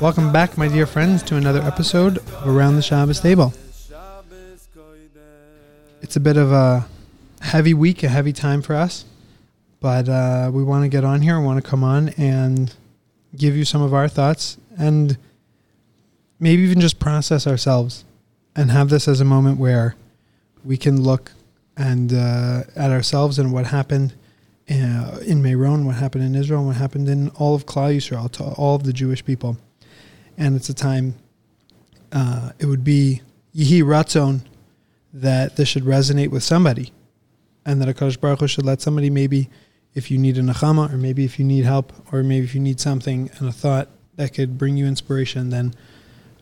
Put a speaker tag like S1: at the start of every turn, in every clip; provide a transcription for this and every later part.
S1: Welcome back, my dear friends, to another episode of Around the Shabbos Table. It's a bit of a heavy week, a heavy time for us, but uh, we want to get on here. We want to come on and give you some of our thoughts and maybe even just process ourselves and have this as a moment where we can look and uh, at ourselves and what happened uh, in Meron, what happened in Israel, what happened in all of Klal Yisrael, to all of the Jewish people. And it's a time, uh, it would be Yihi Ratzon that this should resonate with somebody. And that a HaKadosh Baruch Hu should let somebody maybe, if you need a nachama, or maybe if you need help, or maybe if you need something and a thought that could bring you inspiration, then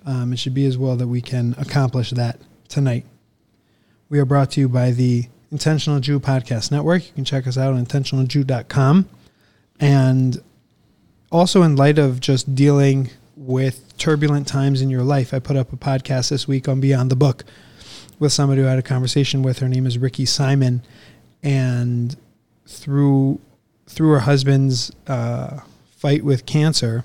S1: um, it should be as well that we can accomplish that tonight. We are brought to you by the Intentional Jew Podcast Network. You can check us out on intentionaljew.com. And also, in light of just dealing with turbulent times in your life, I put up a podcast this week on Beyond the Book with somebody who had a conversation with. Her name is Ricky Simon. And through through her husband's uh, fight with cancer,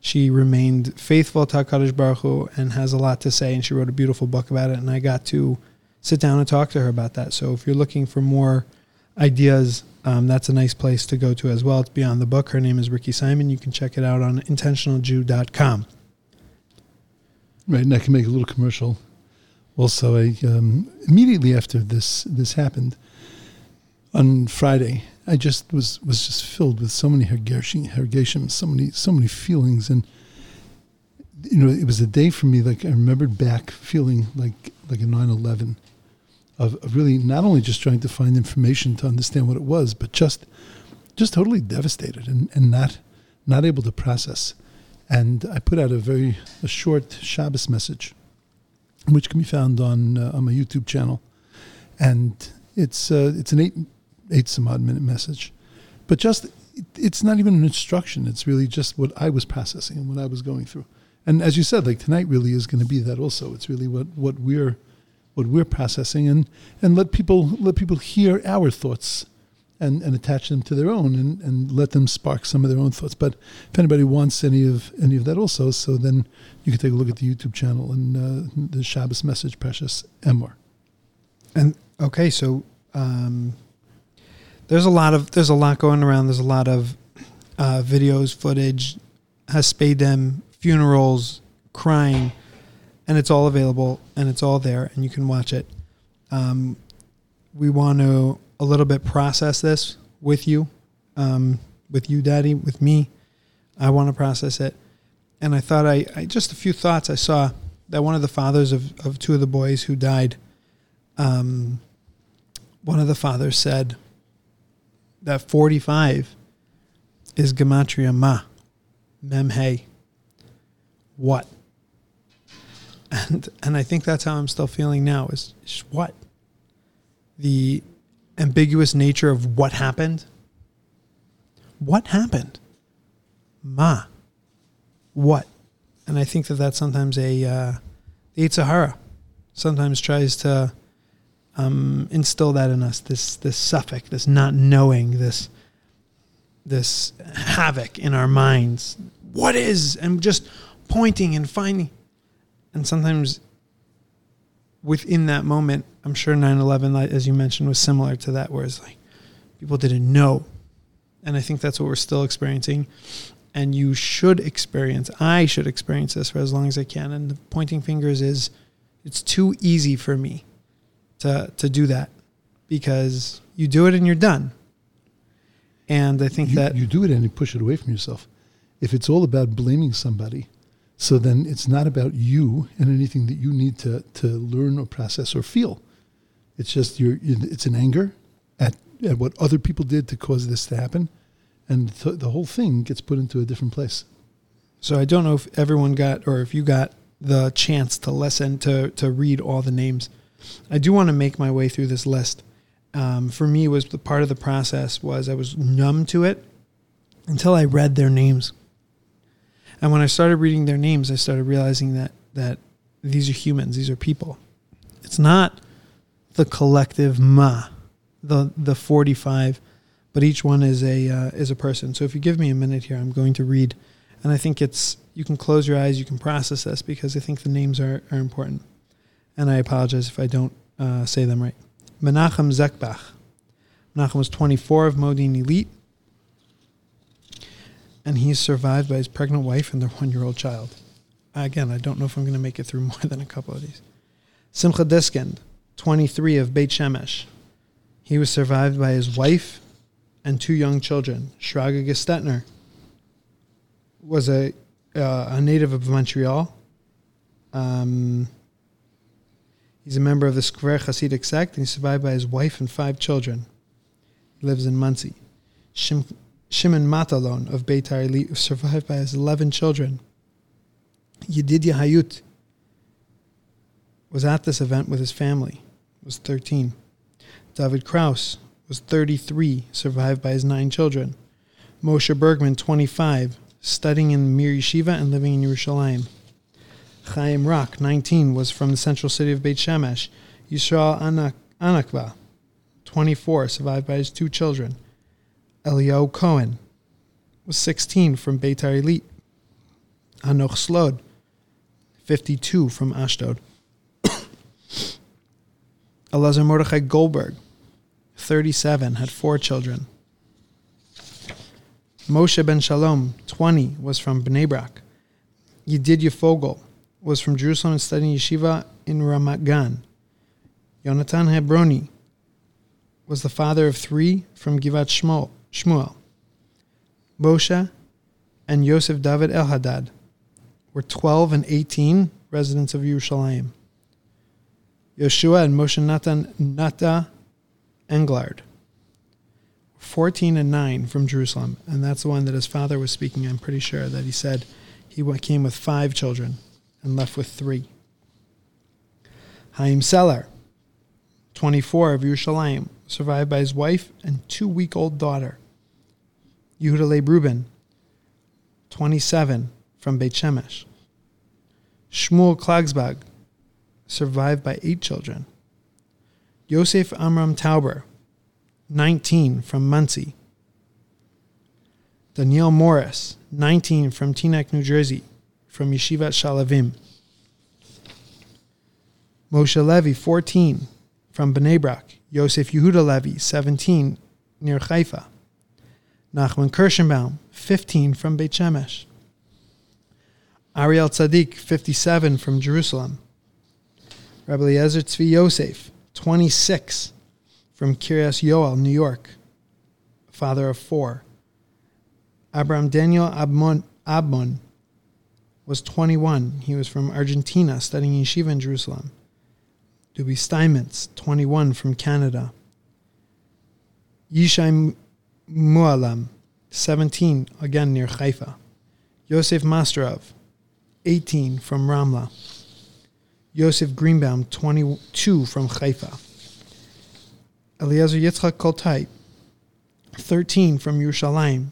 S1: she remained faithful to HaKadosh Baruch Hu and has a lot to say. And she wrote a beautiful book about it. And I got to sit down and talk to her about that. So if you're looking for more ideas, um, that's a nice place to go to as well. It's beyond the book. Her name is Ricky Simon. You can check it out on intentionaljew.com.
S2: Right, and I can make a little commercial. Also, I um, immediately after this this happened on Friday, I just was was just filled with so many hergeshim, so many so many feelings, and you know, it was a day for me. Like I remembered back feeling like like a 9/11 of, of really not only just trying to find information to understand what it was, but just just totally devastated and, and not not able to process. And I put out a very a short Shabbos message, which can be found on uh, on my YouTube channel, and it's uh, it's an eight eight some odd minute message, but just it's not even an instruction. It's really just what I was processing and what I was going through. And as you said, like tonight really is going to be that also. It's really what, what we're what we're processing and, and let people let people hear our thoughts and, and attach them to their own and, and let them spark some of their own thoughts. But if anybody wants any of any of that also, so then you can take a look at the YouTube channel and uh, the Shabbos message, Parshas Emor.
S1: And okay, so um, there's a lot of there's a lot going around. There's a lot of uh, videos, footage, them funerals, crying, and it's all available and it's all there and you can watch it. Um, we want to a little bit process this with you, um, with you, Daddy, with me. I want to process it, and I thought I, I, just a few thoughts. I saw that one of the fathers of, of two of the boys who died. Um, one of the fathers said that forty five is gematria ma, mem hey what? And and I think that's how I'm still feeling now is, what? The ambiguous nature of what happened. What happened? Ma. What? And I think that that's sometimes a uh, the Sahara sometimes tries to um, instill that in us this this safek, this not knowing, this this havoc in our minds. What is and just pointing and finding. And sometimes within that moment, I'm sure 9 11, as you mentioned, was similar to that, where it's like people didn't know. And I think that's what we're still experiencing. And you should experience, I should experience this for as long as I can. And the pointing fingers is, it's too easy for me to, to do that because you do it and you're done. And I think
S2: you,
S1: that.
S2: You do it and you push it away from yourself. If it's all about blaming somebody, so then it's not about you and anything that you need to, to learn or process or feel. It's just your it's an anger at, at what other people did to cause this to happen. And th- the whole thing gets put into a different place.
S1: So I don't know if everyone got or if you got the chance to listen to to read all the names. I do want to make my way through this list. Um, for me, was the part of the process was I was numb to it until I read their names and when I started reading their names, I started realizing that that these are humans, these are people. It's not the collective ma, the the 45, but each one is a uh, is a person. So if you give me a minute here, I'm going to read And I think it's you can close your eyes, you can process this because I think the names are, are important. And I apologize if I don't uh, say them right. Menachem Zekbach. Menachem was 24 of Modi'in Illit. And he's survived by his pregnant wife and their one year old child. Again, I don't know if I'm going to make it through more than a couple of these. Simcha Diskind, 23 of Beit Shemesh. He was survived by his wife and two young children. Shraga Gestetner was a, uh, a native of Montreal. Um, he's a member of the Skver Hasidic sect, and he's survived by his wife and five children. He lives in Monsey. Shim, Shimon Matalon of Beitar was survived by his 11 children. Yedidia Hayut was at this event with his family, was 13. David Kraus was 33, survived by his nine children. Moshe Bergman, 25, studying in Mir Yeshiva and living in Yerushalayim. Chaim Rock, 19, was from the central city of Beit Shemesh. Yisrael Anak- Anakba, 24, survived by his two children. Eliyahu Cohen was 16 from Beitar Illit. Hanoch Slod, 52 from Ashdod. Elazar Mordechai Goldberg, 37, had four children. Moshe ben Shalom, 20, was from Bnei Brak. Yedidya Fogel was from Jerusalem and studied yeshiva in Ramat Gan. Yonatan Hebroni was the father of three from Givat Shmuel. Shmuel. Moshe and Yosef David El Hadad were 12 and 18 residents of Yerushalayim. Yeshua and Moshe Natan Nata Englard, 14 and 9 from Jerusalem. And that's the one that his father was speaking, I'm pretty sure, that he said he came with five children and left with three. Haim Seller, 24 of Yerushalayim, survived by his wife and two week old daughter. Yehuda Rubin, 27 from Beit Shemesh. Shmuel Klagsbald, survived by eight children. Yosef Amram Tauber, 19 from Monsey. Danielle Morris, 19 from Teaneck, New Jersey, from Yeshiva Shaalvim. Moshe Levy, 14 from Bnei Brak. Yosef Yehuda Levy, 17 near Haifa. Nachman Kirschenbaum, 15 from Beit Shemesh. Ariel Tzadik, 57 from Jerusalem. Rabbi Eliezer Tzvi Yosef, 26 from Kiryas Yoel, New York, father of four. Abraham Daniel Abmon, Abmon was 21. He was from Argentina, studying yeshiva in Jerusalem. Dubi Steinmetz, 21 from Canada. Yishai Mualam, 17, again near Haifa. Yosef Masterov, 18 from Ramla. Yosef Greenbaum, 22 from Haifa. Eliezer Yitzchak Koltai, 13 from Yerushalayim.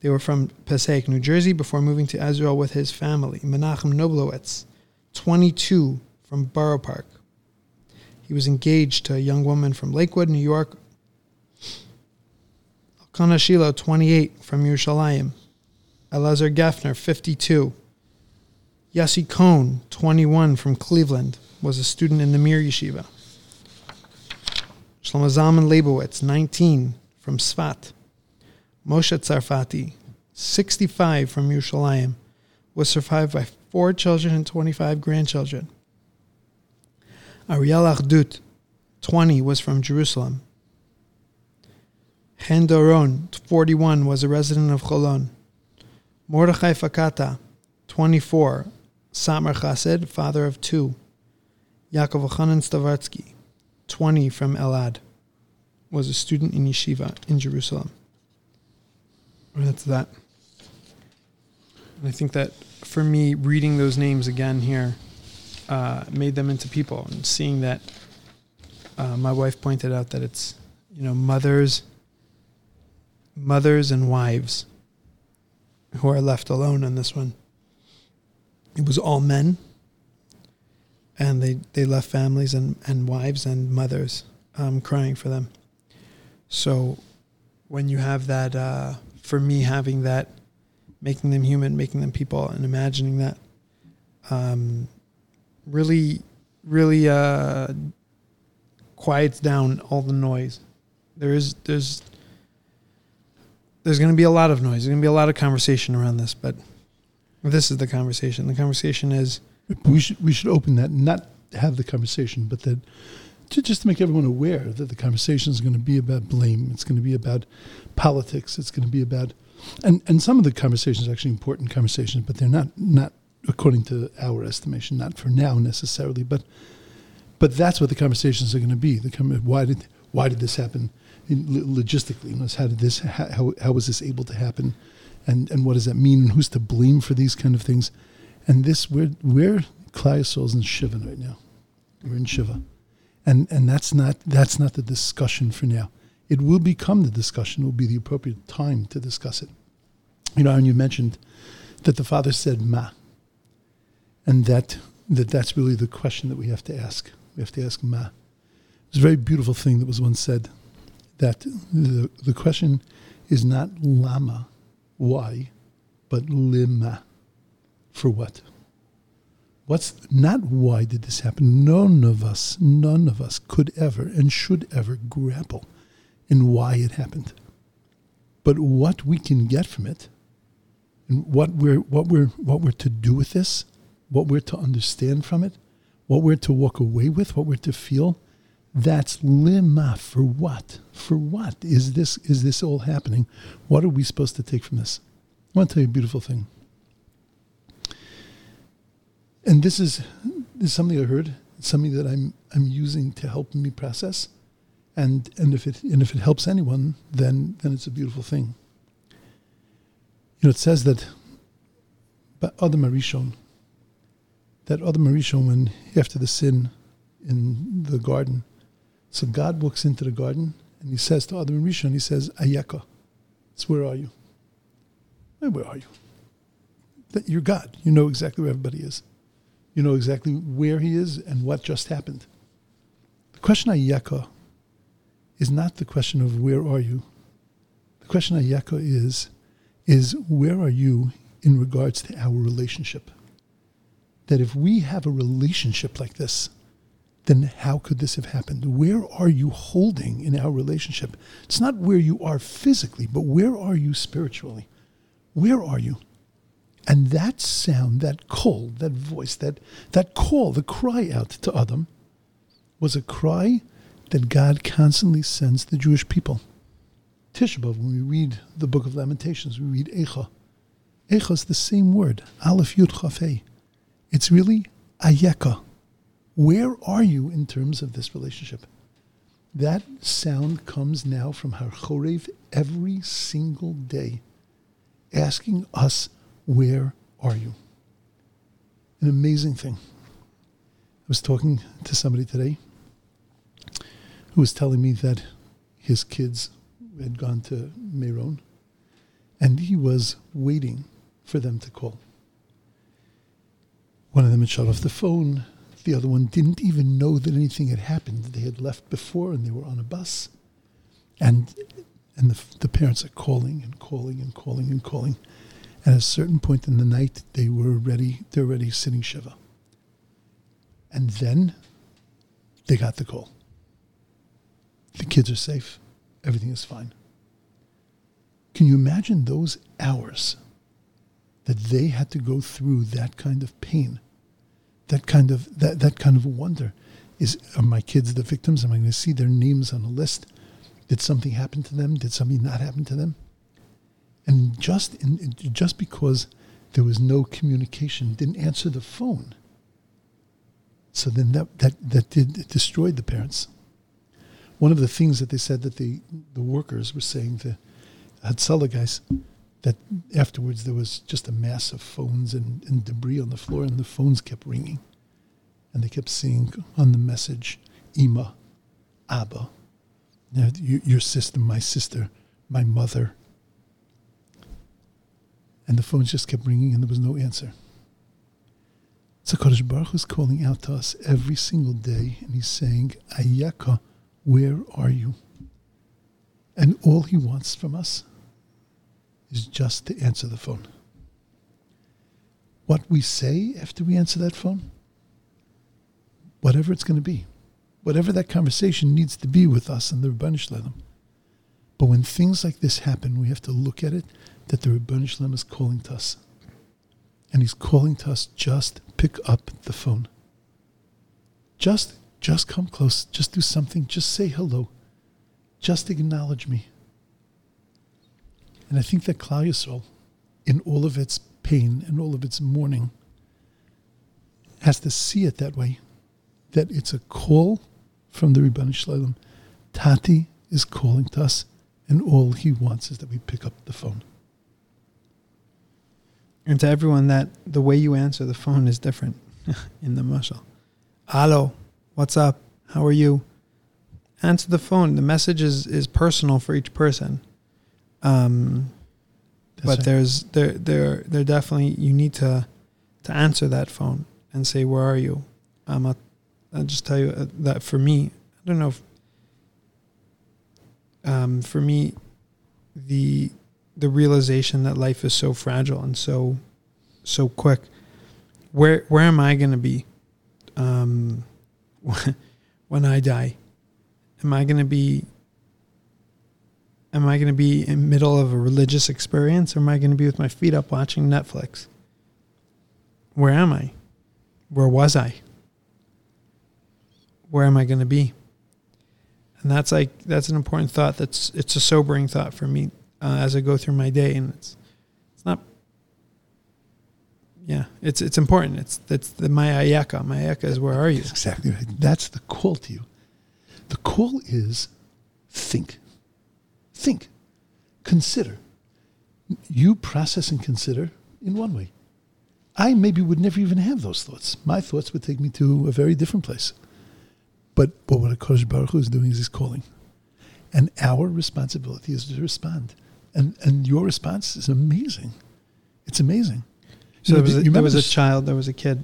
S1: They were from Passaic, New Jersey, before moving to Israel with his family. Menachem Knoblowitz, 22 from Borough Park. He was engaged to a young woman from Lakewood, New York. Elkanah Shiloh, 28 from Yerushalayim. Elazar Geffner, 52. Yossi Cohn, 21 from Cleveland, was a student in the Mir Yeshiva. Shlomo Zalman Leibowitz, 19 from Sfat. Moshe Tsarfati, 65 from Yerushalayim, was survived by four children and 25 grandchildren. Ariel Achdut, 20, was from Jerusalem. Chen Doron, 41, was a resident of Cholon. Mordechai Fakata, 24, Satmar Chassid, father of two. Yaakov Elchanan Stavarsky, 20, from Elad, was a student in yeshiva in Jerusalem. That's that. And I think that for me, reading those names again here uh, made them into people, and seeing that uh, my wife pointed out that it's you know mothers, mothers and wives who are left alone on this one. It was all men, and they they left families and and wives and mothers um, crying for them. So when you have that, uh, for me having that making them human, making them people, and imagining that um, really, really uh, quiets down all the noise. There is there's there's going to be a lot of noise. There's going to be a lot of conversation around this, but this is the conversation. The conversation is
S2: we should we should open that, not have the conversation, but that to, just to make everyone aware that the conversation is going to be about blame. It's going to be about politics. It's going to be about and and some of the conversations are actually important conversations, but they're not not according to our estimation, not for now necessarily, but but that's what the conversations are going to be. The why did why did this happen logistically? How did this how how was this able to happen, and and what does that mean? And who's to blame for these kind of things? And this we're we're Klal Yisrael's in Shiva right now. We're in Shiva, and and that's not that's not the discussion for now. It will become the discussion. It will be the appropriate time to discuss it. You know, and you mentioned that the father said "ma," and that that that's really the question that we have to ask. We have to ask "ma." It's a very beautiful thing that was once said that the the question is not lama, why, but lima, for what. What's not why did this happen? None of us, none of us could ever and should ever grapple in why it happened. But what we can get from it and what we're what we're what we're to do with this, what we're to understand from it, what we're to walk away with, what we're to feel, that's lima for what? For what is this is this all happening? What are we supposed to take from this? I want to tell you a beautiful thing and this is this is something I heard. It's something that I'm I'm using to help me process, and and if it and if it helps anyone, then then it's a beautiful thing. You know, it says that, but Adam Arishon, that Adam Arishon, when after the sin in the garden, so God walks into the garden and he says to Adam Arishon, he says, Ayeka, it's where are you? Where are you? That you're God. You know exactly where everybody is. You know exactly where he is and what just happened. The question Ayeka is not the question of where are you. The question Ayeka is, is where are you in regards to our relationship? That if we have a relationship like this, then how could this have happened? Where are you holding in our relationship? It's not where you are physically, but where are you spiritually? Where are you? And that sound, that call, that voice, that, that call, the cry out to Adam, was a cry that God constantly sends the Jewish people. Tisha when we read the book of Lamentations, we read Echa. Echa is the same word, Aleph Yud Chafei. It's really Ayeka. Where are you in terms of this relationship? That sound comes now from Har Chorev every single day, asking us where are you? An amazing thing. I was talking to somebody today who was telling me that his kids had gone to Meron and he was waiting for them to call. One of them had shut off the phone. The other one didn't even know that anything had happened. They had left before and they were on a bus. And, and the, the parents are calling and calling and calling and calling. At a certain point in the night, they were ready, they're ready sitting Shiva. And then they got the call. The kids are safe. Everything is fine. Can you imagine those hours that they had to go through that kind of pain, that kind of that, that kind of wonder? Is are my kids the victims? Am I going to see their names on a list? Did something happen to them? Did something not happen to them? And just in, just because there was no communication, didn't answer the phone. So then that that that did destroyed the parents. One of the things that they said that the the workers were saying the Hatzalah guys that afterwards there was just a mass of phones and, and debris on the floor, and the phones kept ringing, and they kept seeing on the message, "Ima, Abba, your sister, my sister, my mother." And the phones just kept ringing and there was no answer. So Kodesh Baruch is calling out to us every single day and he's saying, Ayeka, where are you? And all he wants from us is just to answer the phone. what we say after we answer that phone, whatever it's going to be, whatever that conversation needs to be with us and the Ribbono Shel Olam. But when things like this happen, we have to look at it that the Ribbono Shel Olam is calling to us. And he's calling to us just pick up the phone. Just just come close, just do something, just say hello. Just acknowledge me. And I think that Klal Yisrael, in all of its pain and all of its mourning, has to see it that way. That it's a call from the Ribbono Shel Olam. Tati is calling to us, and all he wants is that we pick up the phone.
S1: And to everyone, that the way you answer the phone is different in the mashal. Hello, what's up? How are you? Answer the phone. The message is, is personal for each person. Um, but
S2: right.
S1: there's there there there definitely you need to to answer that phone and say where are you. Um, I'll, I'll just tell you uh, that for me, I don't know if um, for me the the realization that life is so fragile and so so quick. Where where am I going to be um, when I die? Am I going to be am I going to be in the middle of a religious experience or am I going to be with my feet up watching Netflix? Where am I? Where was I? Where am I going to be? And that's like that's an important thought. That's it's a sobering thought for me uh, as I go through my day, and it's it's not. Yeah, it's it's important. It's that's the my ayeka. My ayeka is where are you?
S2: That's exactly right. That's the call to you. The call is think. Think. Consider. You process and consider in one way. I maybe would never even have those thoughts. My thoughts would take me to a very different place. But, but what Kodesh Baruch Hu is doing is he's calling. And our responsibility is to respond. And, and your response is amazing. It's amazing.
S1: So
S2: You
S1: there was a,
S2: you
S1: there
S2: remember
S1: was a child, there was a kid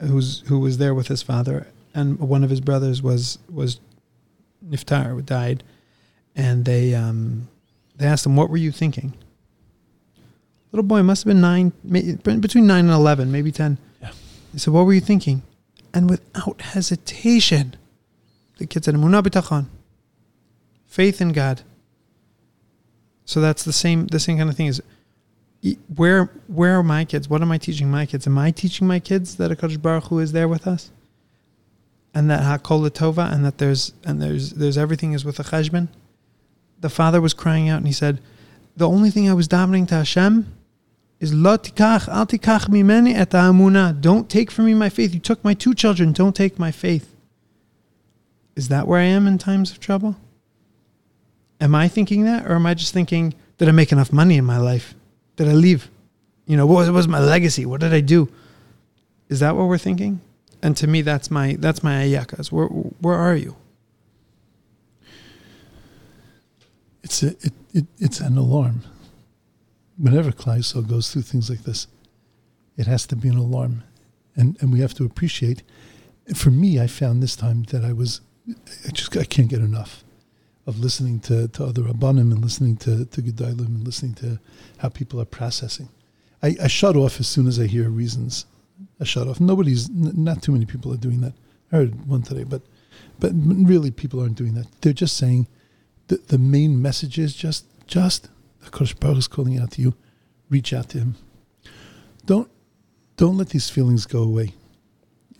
S1: who's who was there with his father, and one of his brothers was was niftar, who died, and they um they asked him, "What were you thinking?" Little boy must have been nine, between nine and eleven, maybe ten.
S2: Yeah.
S1: He said, "What were you thinking?" And without hesitation, the kid said, "Emunah b'tachon." Faith in God. So that's the same the same kind of thing. Is where where are my kids? What am I teaching my kids? Am I teaching my kids that Hakadosh Baruch Hu is there with us, and that Hakol Tova, and that there's and there's there's everything is with a cheshbon? The father was crying out, and he said, "The only thing I was davening to Hashem is Lo tikach al tikach mimeni et ha'amunah. Don't take from me my faith. You took my two children. Don't take my faith." Is that where I am in times of trouble? Am I thinking that, or am I just thinking, did I make enough money in my life? Did I leave? You know, what was, what was my legacy? What did I do? Is that what we're thinking? And to me, that's my that's my ayakas. Where where are you?
S2: It's a, it, it, it's an alarm. Whenever Klal Yisrael goes through things like this, it has to be an alarm, and and we have to appreciate. For me, I found this time that I was, I just I can't get enough of listening to, to other rabbanim and listening to to gedolim and listening to how people are processing. I, I shut off as soon as I hear reasons. I shut off. Nobody's n- not too many people are doing that. I heard one today, but but really people aren't doing that. They're just saying the, the main message is just just the Kodesh Baruch is calling out to you. Reach out to him. Don't don't let these feelings go away.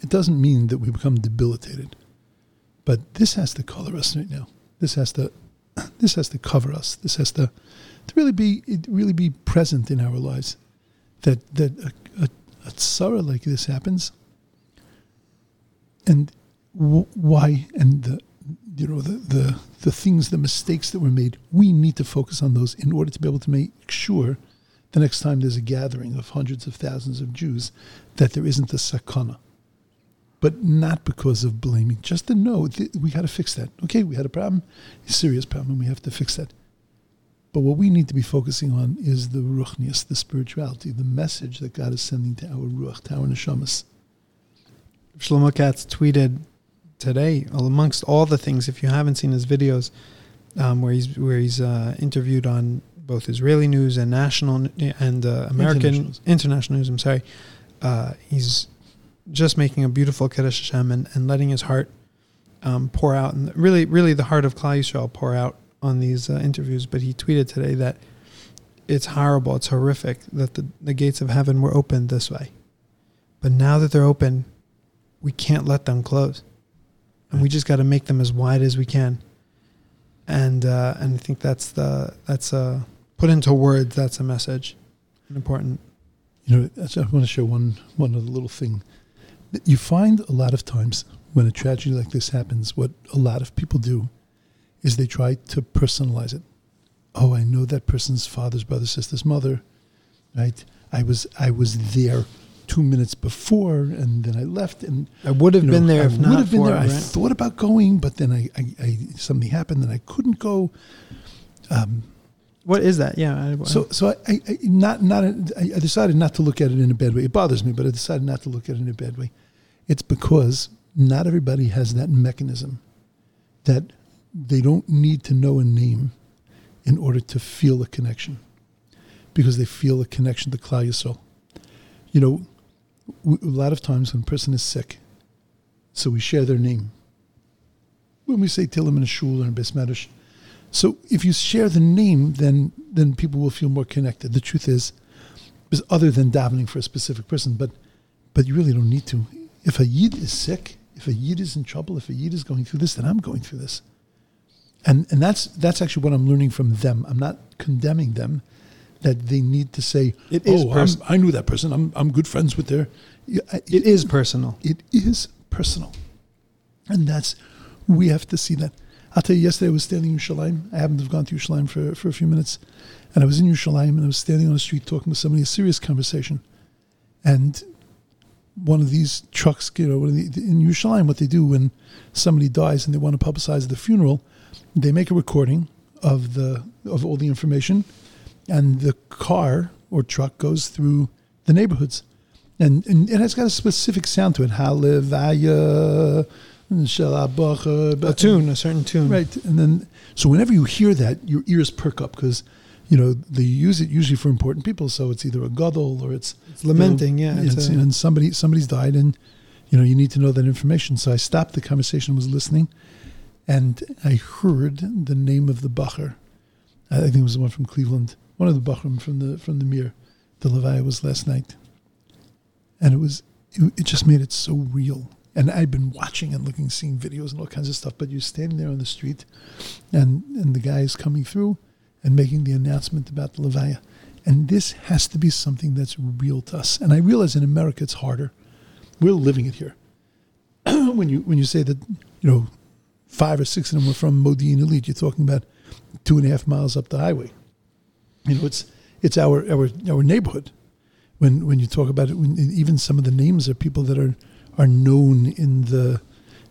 S2: It doesn't mean that we become debilitated, but this has to color us right now. This has to this has to cover us. This has to to really be it really be present in our lives. That that a, a, a tzara like this happens, and w- why and the you know the, the the things the mistakes that were made we need to focus on those in order to be able to make sure the next time there's a gathering of hundreds of thousands of Jews that there isn't a sakana. But not because of blaming just to know that we got to fix that. Okay we had a problem a serious problem and we have to fix that. But what we need to be focusing on is the ruchnias, the spirituality, the message that God is sending to our ruach, to our neshamas.
S1: Shlomo Katz tweeted today, amongst all the things, if you haven't seen his videos, um, where he's where he's uh, interviewed on both Israeli news and national and uh, American
S2: International.
S1: news. I'm sorry. uh, he's just making a beautiful Kiddush Hashem and, and letting his heart um, pour out, and really, really the heart of Klal Yisrael pour out on these uh, interviews. But he tweeted today that it's horrible, it's horrific that the, the gates of heaven were opened this way. But now that they're open, we can't let them close. And we just got to make them as wide as we can. And uh, and I think that's the that's uh, put into words. That's a message, an important.
S2: You know, I want to show one one other little thing. You find a lot of times when a tragedy like this happens, what a lot of people do is they try to personalize it. Oh, I know that person's father's brother, sister's mother, right? I was I was there two minutes before, and then I left, and
S1: I would have
S2: you know,
S1: been there
S2: I
S1: if
S2: would
S1: not
S2: have been
S1: for
S2: there.
S1: it,
S2: I thought about going, but then I, I, I something happened, and I couldn't go. Um,
S1: What is that? Yeah. I,
S2: so, so I, I, not, not, I I decided not to look at it in a bad way. It bothers me, but I decided not to look at it in a bad way. It's because not everybody has that mechanism that they don't need to know a name in order to feel a connection, because they feel a connection to Klal Yisrael. You know, a lot of times when a person is sick, so we share their name. When we say Tilim in a shul or in so if you share the name, then then people will feel more connected. The truth is, is other than davening for a specific person, but but you really don't need to. If a yid is sick, if a yid is in trouble, if a yid is going through this, then I'm going through this. And and that's that's actually what I'm learning from them. I'm not condemning them that they need to say,
S1: It is
S2: "Oh,
S1: pers-
S2: I knew that person. I'm I'm good friends with their." Yeah, I-
S1: it is personal.
S2: it is personal. And that's, we have to see that. I'll tell you, yesterday I was standing in Yerushalayim. I happened to have gone to Yerushalayim for, for a few minutes. And I was in Yerushalayim and I was standing on the street talking with somebody, a serious conversation. And one of these trucks, you know, one of the, in Yerushalayim, what they do when somebody dies and they want to publicize the funeral, they make a recording of the of all the information, and the car or truck goes through the neighborhoods, and and it has got a specific sound to it. Shalabacha,
S1: A tune, a certain tune.
S2: Right, and then so whenever you hear that, your ears perk up because you know they use it usually for important people. So it's either a gadol or it's
S1: It's lamenting, yeah.
S2: it's,
S1: It's a-
S2: and somebody somebody's died, and you know you need to know that information. So I stopped the conversation, was listening, and I heard the name of the bacher. I think it was the one from Cleveland, one of the bachrim from the from the Mir. The Levi was last night, and it was it, it just made it so real. And I'd been watching and looking, seeing videos and all kinds of stuff. But you're standing there on the street, and and the guy is coming through and making the announcement about the Levaya. And this has to be something that's real to us. And I realize in America it's harder. We're living it here. when you when you say that, you know, five or six of them were from Modi'in Illit, you're talking about two and a half miles up the highway. You know, it's it's our our our neighborhood. When when you talk about it, when, even some of the names are people that are are known in the,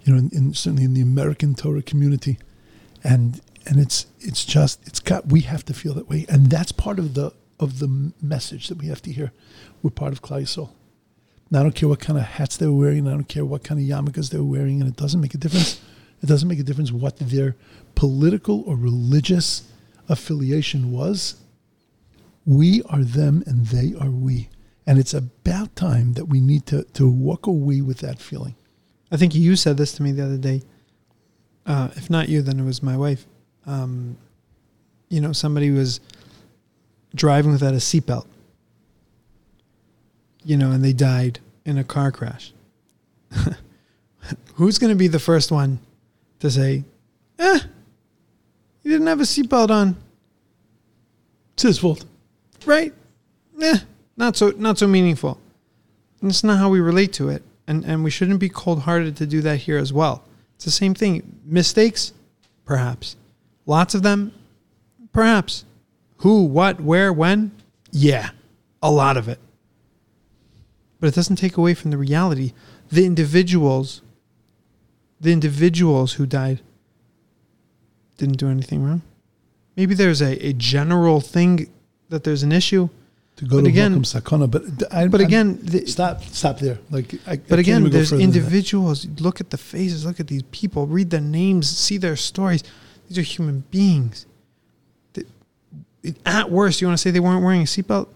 S2: you know, in, in certainly in the American Torah community, and and it's it's just it's got we have to feel that way, and that's part of the of the message that we have to hear. We're part of Yisrael. And I don't care what kind of hats they're wearing. I don't care what kind of yarmulkes they're wearing, and it doesn't make a difference. It doesn't make a difference what their political or religious affiliation was. We are them, and they are we. And it's about time that we need to, to walk away with that feeling.
S1: I think you said this to me the other day. Uh, if not you, then it was my wife. Um, you know, somebody was driving without a seatbelt. You know, and they died in a car crash. Who's going to be the first one to say, "Eh, you didn't have a seatbelt on"?
S2: It's his fault.
S1: Right? Eh, not so not so meaningful. And it's not how we relate to it. And and we shouldn't be cold hearted to do that here as well. It's the same thing. Mistakes, perhaps. Lots of them, perhaps. Who, what, where, when? Yeah. A lot of it. But it doesn't take away from the reality. The individuals, the individuals who died didn't do anything wrong. Maybe there's a, a general thing that there's an issue.
S2: To go
S1: But
S2: to
S1: again-
S2: Sakana, but I,
S1: But again, the,
S2: stop, stop there. Like, I, I
S1: but
S2: can't
S1: again, there's
S2: further than that.
S1: individuals. Look at the faces. Look at these people. Read their names. See their stories. These are human beings. Th- At worst, you want to say they weren't wearing a seatbelt.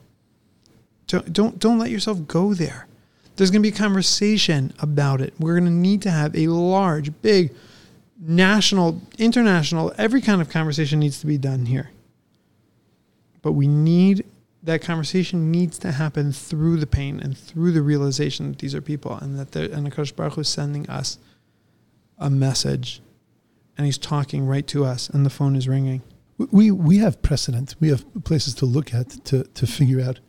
S1: Don't don't don't let yourself go there. There's going to be a conversation about it. We're going to need to have a large, big, national, international, every kind of conversation needs to be done here. But we need that conversation needs to happen through the pain and through the realization that these are people and that they're, and Baruch Hu is sending us a message and he's talking right to us and the phone is ringing.
S2: We, we have precedent. We have places to look at to, to figure out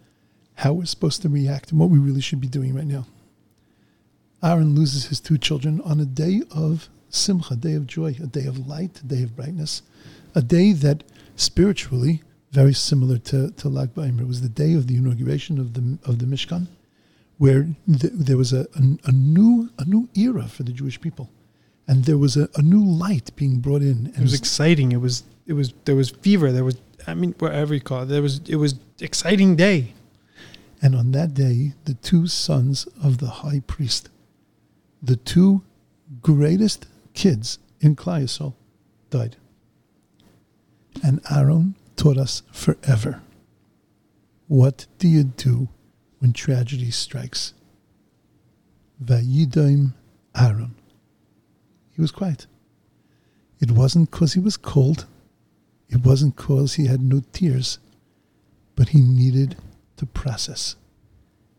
S2: how we're supposed to react and what we really should be doing right now. Aaron loses his two children on a day of simcha, a day of joy, a day of light, a day of brightness, a day that spiritually very similar to, to Lag BaOmer. It was the day of the inauguration of the of the Mishkan, where th- there was a, a, a, new a new era for the Jewish people, and there was a, a new light being brought in.
S1: And it was exciting. It was it was there was fever. There was I mean whatever you call it. There was it was exciting day.
S2: And on that day, the two sons of the high priest, the two greatest kids in Yisrael, died. And Aaron taught us forever. What do you do when tragedy strikes? Vayidaim Aaron. He was quiet. It wasn't because he was cold. It wasn't because he had no tears. But he needed to process.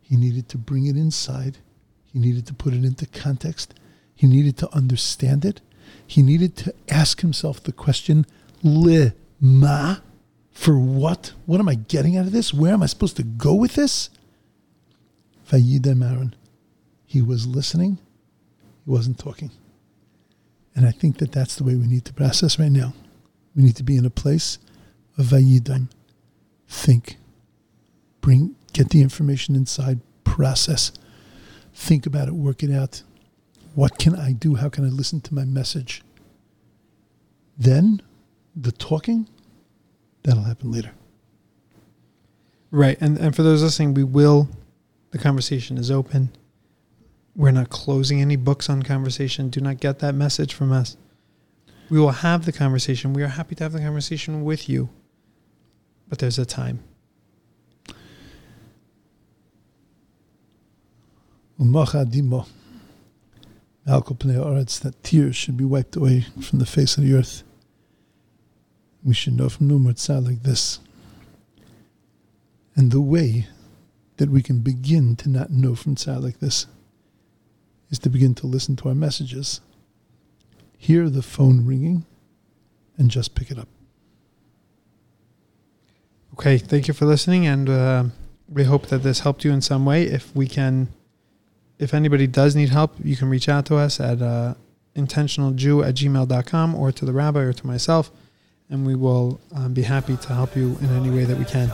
S2: He needed to bring it inside. He needed to put it into context. He needed to understand it. He needed to ask himself the question, Le ma? For what? What am I getting out of this? Where am I supposed to go with this? Vayidem Aaron. He was listening. He wasn't talking. And I think that that's the way we need to process right now. We need to be in a place of Vayidem. Think. Bring, get the information inside. Process. Think about it. Work it out. What can I do? How can I listen to my message? Then the talking That'll happen later.
S1: Right. And and for those listening, we will the conversation is open. We're not closing any books on conversation. Do not get that message from us. We will have the conversation. We are happy to have the conversation with you. But there's a time.
S2: that tears should be wiped away from the face of the earth we should know from Numer like this. And the way that we can begin to not know from Tzad like this is to begin to listen to our messages, hear the phone ringing, and just pick it up.
S1: Okay, thank you for listening, and uh, we hope that this helped you in some way. If we can, if anybody does need help, you can reach out to us at uh, intentionaljew at gmail.com or to the rabbi or to myself and we will um, be happy to help you in any way that we can.